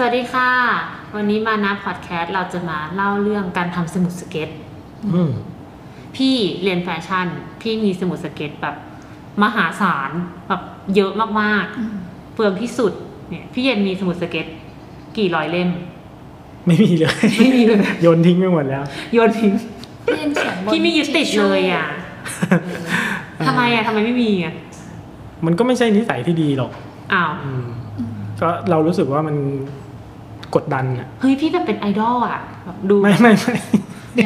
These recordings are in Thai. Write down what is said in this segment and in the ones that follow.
สวัสดีค่ะ วันนี้มานะพอดแคสต์เราจะมาเล่าเรื่องการทำสมุดสเก็ตอืมพี่เรียนแฟชั่น พี่มีสมุดสเก็ตแบบมหาศาลแบบเยอะมากๆเปลืองที่สุดเนี่ย พี่เย็นมีสมุดสเก็ต กี่ร้อยเล่ม ไม่มีเลย ไม่มีเลยโยนทิ้งไปหมดแล้ว โยนทิ้งพี่ยังเขียนบนพี่ไม่ยึดติดเลยอะทำไมอะทำไมไม่มีอะมันก็ไม่ใช่นิสัยที่ดีหรอกอ้าวอืมก็เรารู้สึกว่ามัน กดดันอะเฮ้ยพี่แบบเป็นไอดอลอะแบบดูไม่ไม่ไม่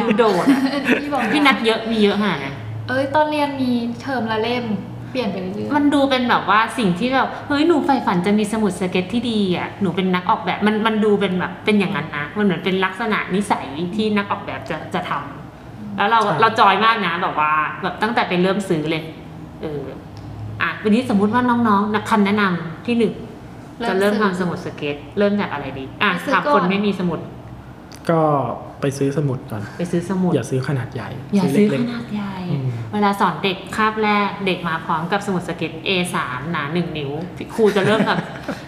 ดูโดดอะพี่บอกพี่นัดเยอะมีเยอะขนาดนั้นเอ้ยตอนเรียนมีเทอมละเล่มเปลี่ยนไปเรื่อยๆมันดูเป็นแบบว่าสิ่งที่แบบเฮ้ยหนูใฝ่ฝันจะมีสมุดสเก็ตที่ดีอะหนูเป็นนักออกแบบมันมันดูเป็นแบบเป็นอย่างนั้นนะมันเหมือนเป็นลักษณะนิสัยที่นักออกแบบจะจะทำแล้วเราเราจอยมากนะแบบว่าแบบตั้งแต่ไปเริ่มซื้อเลยเอออะวันนี้สมมุติว่าน้องๆนักคำแนะนำที่หนึ่ง จะเริ่มทำสมุดสเก็ต เริ่มจากอะไรดีอะถามคนไม่มีสมุด ก็ไปซื้อสมุดก่อนไปซื้อสมุดอย่าซื้อขนาดใหญ่ อย่าซื้อเล็ขกนาดใหญ่อืมเวลาสอนเด็กคาบแรกเด็กมาพร้อมกับสมุดสเก็ต A3 หนาหนึ่งนิ้วครูจะเริ่มแบบ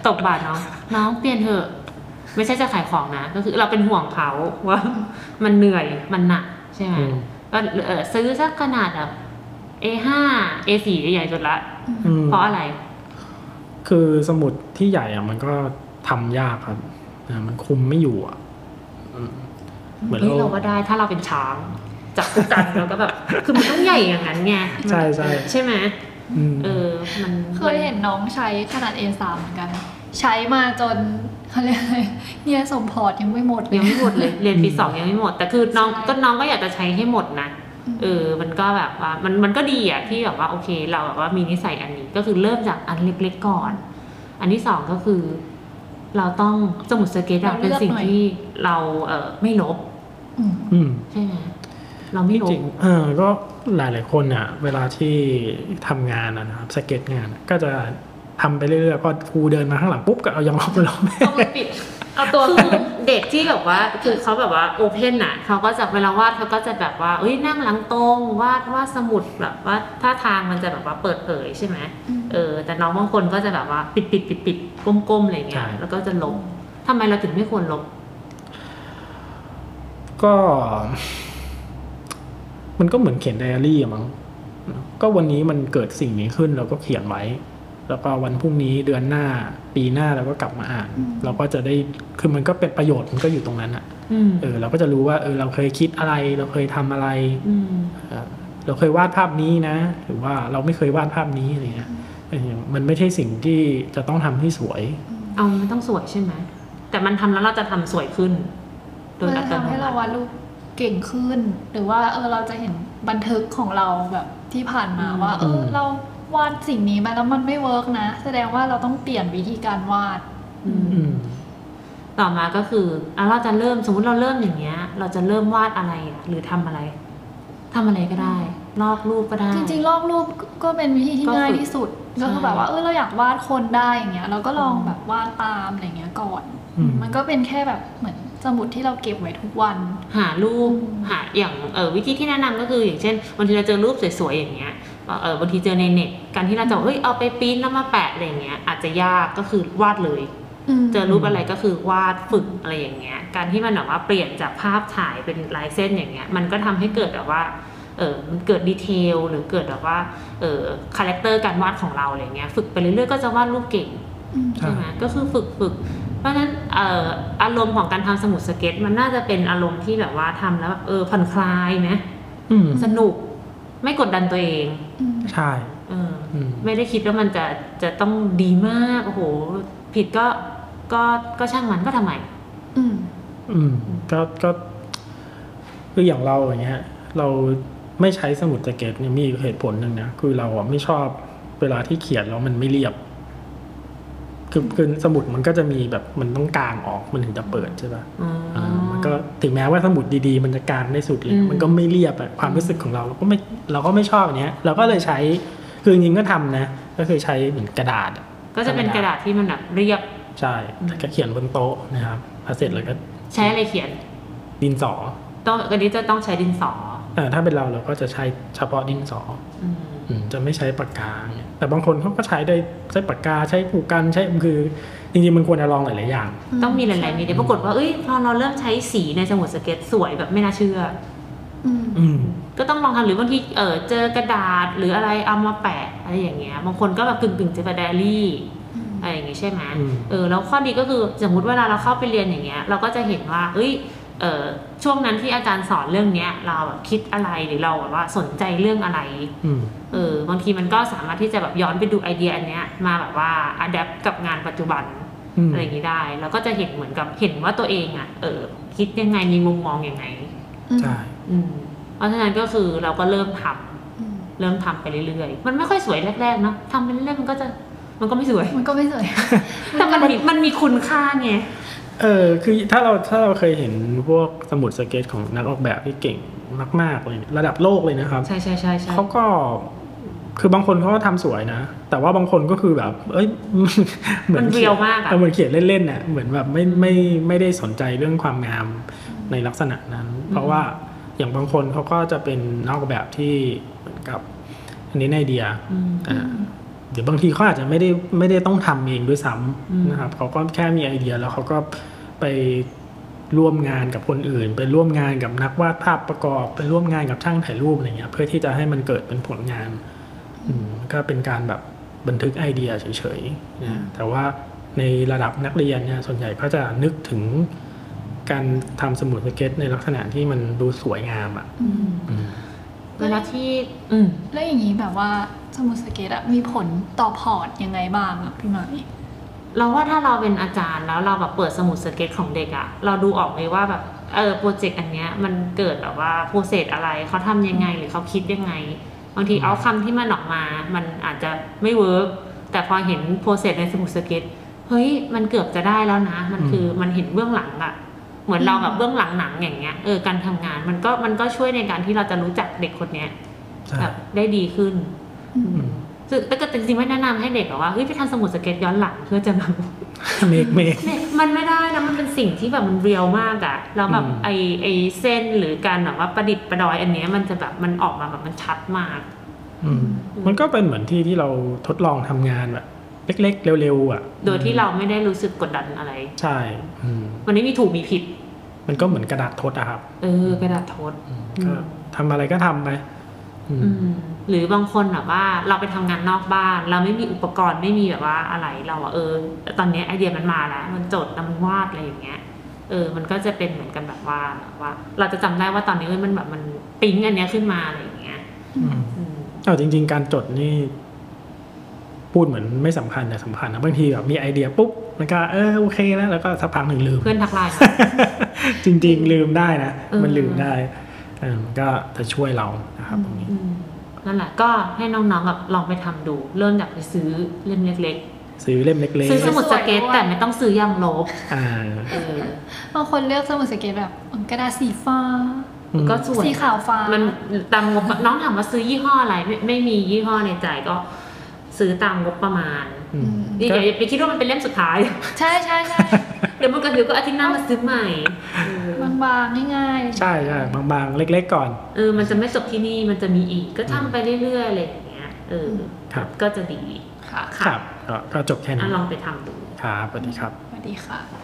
ตบบาทน้องน้องเปลี่ยนเถอะไม่ใช่จะขายของนะ ก็คือเราเป็นห่วงเขาว่ามันเหนื่อยมันหนักใช่ไหมอืมก็เออซื้อสักขนาดแบบ A5 A4 ใหญ่สุดละอืมเพราะอะไร คือสมุดที่ใหญ่อะมันก็ทำยากครับอ่ามันคุมไม่อยู่อะอืมเหมือนเฮ้ยเราเราก็ได้ถ้าเราเป็นช้างจับคู่กันเราก็แบบคือมันต้องใหญ่อย่างนั้นไงใช่ใช่ใช่ไหมอืมเออ มันเคยเห็นน้องใช้ขนาด A3 เหมือนกัน ใช้มาจนเขาเรียกอะไรเนี่ยสมพอร์ตยังไม่หมดเลยยังไม่หมดเลย เรียนปีสองยังไม่หมด แต่คือน้องใช่ก็น้องก็อยากจะใช้ให้หมดนะอืม เออ มันก็แบบว่ามันมันก็ดีอะที่แบบว่าโอเค เราแบบว่ามีนิสัยอันนี้ก็คือเริ่มจากอันเล็กๆก่อน อันที่สองก็คือ เราต้องสมุดสเก็ตอะเป็นสิ่งที่เราเออไม่ลบอืมอืมใช่ไหมเราไม่ลบจบริงๆเออก็หลายหลายๆคนอะ เวลาที่ทำงานอะนะครับสเก็ตงานอะก็จะ ทำไปเรื่อยๆพอครูเดินมาข้างหลังปุ๊บก็เอายังลบไปลบเอามือปิดเอาตัวคือเด็กที่แบบว่าคือเขาแบบว่าโอเพนน่ะเขาก็จะเวลาวาดเขาก็จะแบบว่าเอ้ยนั่งหลังตรงวาดวาดสมุดแบบว่าท่าทางมันจะแบบว่าเปิดเผยใช่ไหมอืมเออแต่น้องบางคนก็จะแบบว่าปิดปิดปิดปิดก้มๆอะไรเงี้ใช่ยแล้วก็จะลบทำไมเราถึงไม่ควรลบ ก็ มันก็เหมือนเขียนไดอารี่อะมั้งก็วันนี้มันเกิดสิ่งนี้ขึ้นเราก็เขียนไว้ แล้วก็วันพรุ่งนี้เดือนหน้าปีหน้าเราก็กลับมาอ่านอืมเราก็จะได้คือมันก็เป็นประโยชน์มันก็อยู่ตรงนั้นอะอืมเออเราก็จะรู้ว่าเออเราเคยคิดอะไร เราเคยทำอะไรอืมเอ่อเราเคยวาดภาพนี้นะ หรือว่าเราไม่เคยวาดภาพนี้อะไรเงี้ยเออมันไม่ใช่สิ่งที่จะต้องทำให้สวย เอามันต้องสวยใช่ไหมแต่มันทำแล้วเราจะทำสวยขึ้นโดยมันอัจะตโนทำให้มัเราติวาดรูปเก่งขึ้น หรือว่าเออเราจะเห็นบันทึกของเราแบบที่ผ่านมาว่า เออเรา วาดสิ่งนี้มาแล้วมันไม่ work นะ แสดงว่าเราต้องเปลี่ยนวิธีการวาด อืมอืมต่อมาก็คืออะเราจะเริ่มสมมุติเราเริ่มอย่างเงี้ย เราจะเริ่มวาดอะไรอะหรือทำอะไรทำอะไรก็ได้ ลอกรูปก็ได้ จริงๆลอกรูปก็เป็นวิธีที่ก็ฝึกง่ายที่สุด ใช่ก็คือแบบว่าเออเราอยากวาดคนได้อย่างเงี้ย เราก็ลองแบบวาดตามอะไรเงี้ยก่อน อืม มันก็เป็นแค่แบบเหมือนสมุดที่เราเก็บไว้ทุกวัน หารูปอืมหาอย่างเออวิธีที่แนะนำก็คืออย่างเช่นบางทีเราเจอรูปสวยๆอย่างเงี้ยเออ บางทีเจอในเน็ตการที่เราจะเอ้ยเอาไปปริ้นแล้วมาแปะอะไรอย่างเงี้ยอาจจะยากก็คือวาดเลยเจอรูปอะไรก็คือวาดฝึกอะไรอย่างเงี้ย การที่มันแบบว่าเปลี่ยนจากภาพถ่ายเป็นลายเส้นอย่างเงี้ย มันก็ทำให้เกิดแบบว่า เออมันเกิด detail หรือเกิดแบบว่า เออ character การวาดของเราอะไรเงี้ย ฝึกไปเรื่อยๆก็จะวาดรูปเก่งอืมใช่ใช่ไหมก็คือฝึกฝึก เพราะฉะนั้นเอ่ออารมณ์ของการทำสมุดสเก็ต มันน่าจะเป็นอารมณ์ที่แบบว่าทำแล้วแบบเออผ่อนคลายไหมอืมสนุก ไม่กดดันตัวเองอืมใช่เอออืมไม่ได้คิดว่ามันจะจะต้องดีมากโอ้โห ผิดก็ก็ก็ช่างมันก็ทำไม อืม อืม ก็ก็คืออย่างเราอย่างเงี้ย เราไม่ใช้สมุดสเก็ตเนี่ยมีอีกเหตุผลหนึ่งนะคือเราอะไม่ชอบเวลาที่เขียนแล้วมันไม่เรียบคือคือสมุดมันก็จะมีแบบมันต้องกางออกมันถึงจะเปิดใช่ป่ะอ๋อออ่ามันก็ ถึงแม้ว่าสมุดดีๆ มันจะกางได้สุดเลยอืมมันก็ไม่เรียบอะความรู้สึกของเราเราก็ไม่เราก็ไม่ชอบอันเนี้ย เราก็เลยใช้คือจริงๆก็ทำนะ ก็คือใช้เหมือนกระดาษอะก็จะเป็นกระดาษที่มันแบบเรียบใช่แล้วก็เขียนบนโต๊ะนะครับพอเสร็จแล้วก็ใช้อะไรเขียน ดินสอต้องอันนี้จะต้องใช้ดินสอเออถ้าเป็นเราเราก็จะใช้เฉพาะดินสออืมอืม จะไม่ใช้ปากกาเนี่ยแต่บางคนเขาก็ใช้ได้ใช้ปากกาใช้ผูกกันใช้คือจริงๆมันควรจะลองหลายๆอย่าง ต้องมีหลายๆมีเดียปรากฏว่าเอ้ยพอเราเริ่มใช้สีในสมุดสเก็ตสวยแบบไม่น่าเชื่ออืมอืมก็ต้องลองทำหรือบางทีเออเจอกระดาษหรืออะไรเอามาแปะอะไรอย่างเงี้ยบางคนก็แบบกึ่งกึ่งๆจะเป็นไดอารี่อืมอะไรอย่างงี้ใช่ไหมอืมเออแล้วข้อดีก็คือสมมติเวลาเราเข้าไปเรียนอย่างเงี้ย เราก็จะเห็นว่า เอ้ยเออ ช่วงนั้นที่อาจารย์สอนเรื่องเนี้ย เราแบบคิดอะไรหรือเราแบบว่าสนใจเรื่องอะไรอืมเออบางทีมันก็สามารถที่จะแบบย้อนไปดูไอเดียอันเนี้ยมาแบบว่าอัดแอปกับงานปัจจุบันอืมอะไรอย่างนี้ได้ แล้วก็จะเห็นเหมือนกับเห็นว่าตัวเองอะเออคิดยังไงมีมุมมองยังไงใช่อืมเพราะฉะนั้นก็คือเราก็เริ่มทำอืมเริ่มทำไปเรื่อยๆมันไม่ค่อยสวยแรกๆเนาะทำไปเรื่อยๆมันก็จะมันก็ไม่สวย มันก็ไม่สวย แต่มันมีมันมีคุณค่าไง เออคือถ้าเราถ้าเราเคยเห็นพวกสมุดสเก็ตของนักออกแบบที่เก่งมาก ๆ เลย ระดับโลกเลยนะครับ ใช่ใช่ใช่ใช่เขาก็คือบางคนเขาก็ทำสวยนะ แต่ว่าบางคนก็คือแบบ เอ้ยเหมืมันเรียวมากอะเออเหมือนเขียนเล่นๆน่ะเหมือนแบบไม่ไม่ไม่ได้สนใจเรื่องความงามในลักษณะนั้น เพราะว่าอย่างบางคนเขาก็จะเป็นนักออกแบบที่เหมือนกับ อันนี้ในไอเดียอืมอ่า เดี๋ยวบางทีเขาอาจจะไม่ได้ไม่ได้ต้องทำเองด้วยซ้อืมำนะครับเขาก็แค่มีไอเดียแล้วเขาก็ไปร่วมงานกับคนอื่น ไปร่วมงานกับนักวาดภาพประกอบ ไปร่วมงานกับช่างถ่ายรูปอะไรเงี้ยเพื่อที่จะให้มันเกิดเป็นผลงานอืมก็เป็นการแบบบันทึกไอเดียเฉยๆนะแต่ว่าในระดับนักเรียนเนี่ยส่วนใหญ่ก็จะนึกถึงการทำสมุดสเก็ตในลักษณะที่มันดูสวยงามอะอืมอืมเวลาที่อืมแล้วอย่างนี้แบบว่า สมุดสเก็ตอะมีผลต่อ port ยังไงบ้างอะพี่หมายเราว่าถ้าเราเป็นอาจารย์แล้วเราแบบเปิดสมุดสเก็ตของเด็กอะเราดูออกเลยว่าแบบเออ project อันเนี้ยมันเกิดแบบว่า process อะไรเขาทำยังไงหรือเขาคิดยังไง บางที outcome ที่มันออกมา มันอาจจะไม่ work แต่พอเห็น process ในสมุดสเก็ตเฮ้ยมันเกือบจะได้แล้วนะ มันคือมันเห็นเบื้องหลังอะเหมือนเราแบบเบื้องหลังหนังอย่างเงี้ยเออการทำงานมันก็มันก็ช่วยในการที่เราจะรู้จักเด็กคนเนี้ยใช่แบบได้ดีขึ้นอืมอืม ซึ่งแต่ก็จริงๆไม่แนะนำให้เด็กแบบว่าเฮ้ยไปทำสมุดสเก็ตย้อนหลังเพื่อจะแบบ make makeเนี่ยมันไม่ได้นะมันเป็นสิ่งที่แบบมัน real มากอะแล้วแบบอืมไอไอเส้นหรือการแบบว่าประดิษฐ์ประดอยอันเนี้ยมันจะแบบมันออกมาแบบมันชัดมากอืมมันก็เป็นเหมือนที่ที่เราทดลองทำงานแบบเล็ก ๆ เร็วๆอะ โดยที่เราไม่ได้รู้สึกกดดันอะไร ใช่อืมมันไม่มีถูกมีผิด มันก็เหมือนกระดาษทดอะครับ เออกระดาษโทษอืมอืมก็ทำอะไรก็ทำไปอืมอืม หรือบางคนแบบว่าเราไปทำงานนอกบ้าน เราไม่มีอุปกรณ์ไม่มีแบบว่าอะไรเราอะเออตอนเนี้ยไอเดียมันมาแล้ว มันจดแล้วมันวาดอะไรอย่างเงี้ยเออ มันก็จะเป็นเหมือนกันแบบว่าว่า เราจะจำได้ว่าตอนนี้เอ้ยมันแบบมันปิ๊งอันเนี้ยขึ้นมาอะไรอย่างเงี้ยอืมอืมเอาจริง ๆ การจดนี่พูดเหมือนไม่สำคัญแต่สำคัญนะบางทีแบบมีไอเดียปุ๊บมันก็เออโอเคแล้วแล้วก็สักพักหนึ่งลืมเพื่อนทักไลน์จริง ๆ ลืมได้นะเออมันลืมได้เออมันก็จะช่วยเรานะครับตรงนี้อืม นั่นแหละก็ให้น้องๆแบบลองไปทำดู เริ่มจากไปซื้อเล่มเล็ก ซื้อเล่มเล็กๆซื้อสมุดสเก็ตสวยๆด้วยแต่ไม่ต้องซื้อยางลบๆ อ่าเออบางคนเลือกสมุดสเก็ตแบบกระดาษสีฟ้า อืม ก็สวยสีขาวฟ้ามันตามงบน้องถามว่าซื้อยี่ห้ออะไรไม่ไม่มียี่ห้อในใจก็ ซื้อตามงบประมาณอืมอย่าก็อย่าไปคิดว่ามันเป็นเล่มสุดท้าย ใช่ใช่ใช่ เดี๋ยวมันก็เดี๋ยวก็อาทิตย์หน้ามาซื้อใหม่เออ บางๆง่ายๆ ใช่ใช่บางๆ เล็ก ๆ ก่อน เออ มันจะไม่จบที่นี่มันจะมีอีก ก็ทำไปเรื่อยๆอะไรอย่างเงี้ย เออครับก็จะดีค่ะครับก็ก็จบแค่อะนี้ลองไปทำดูครับสวัสดีครับสวัสดีค่ะ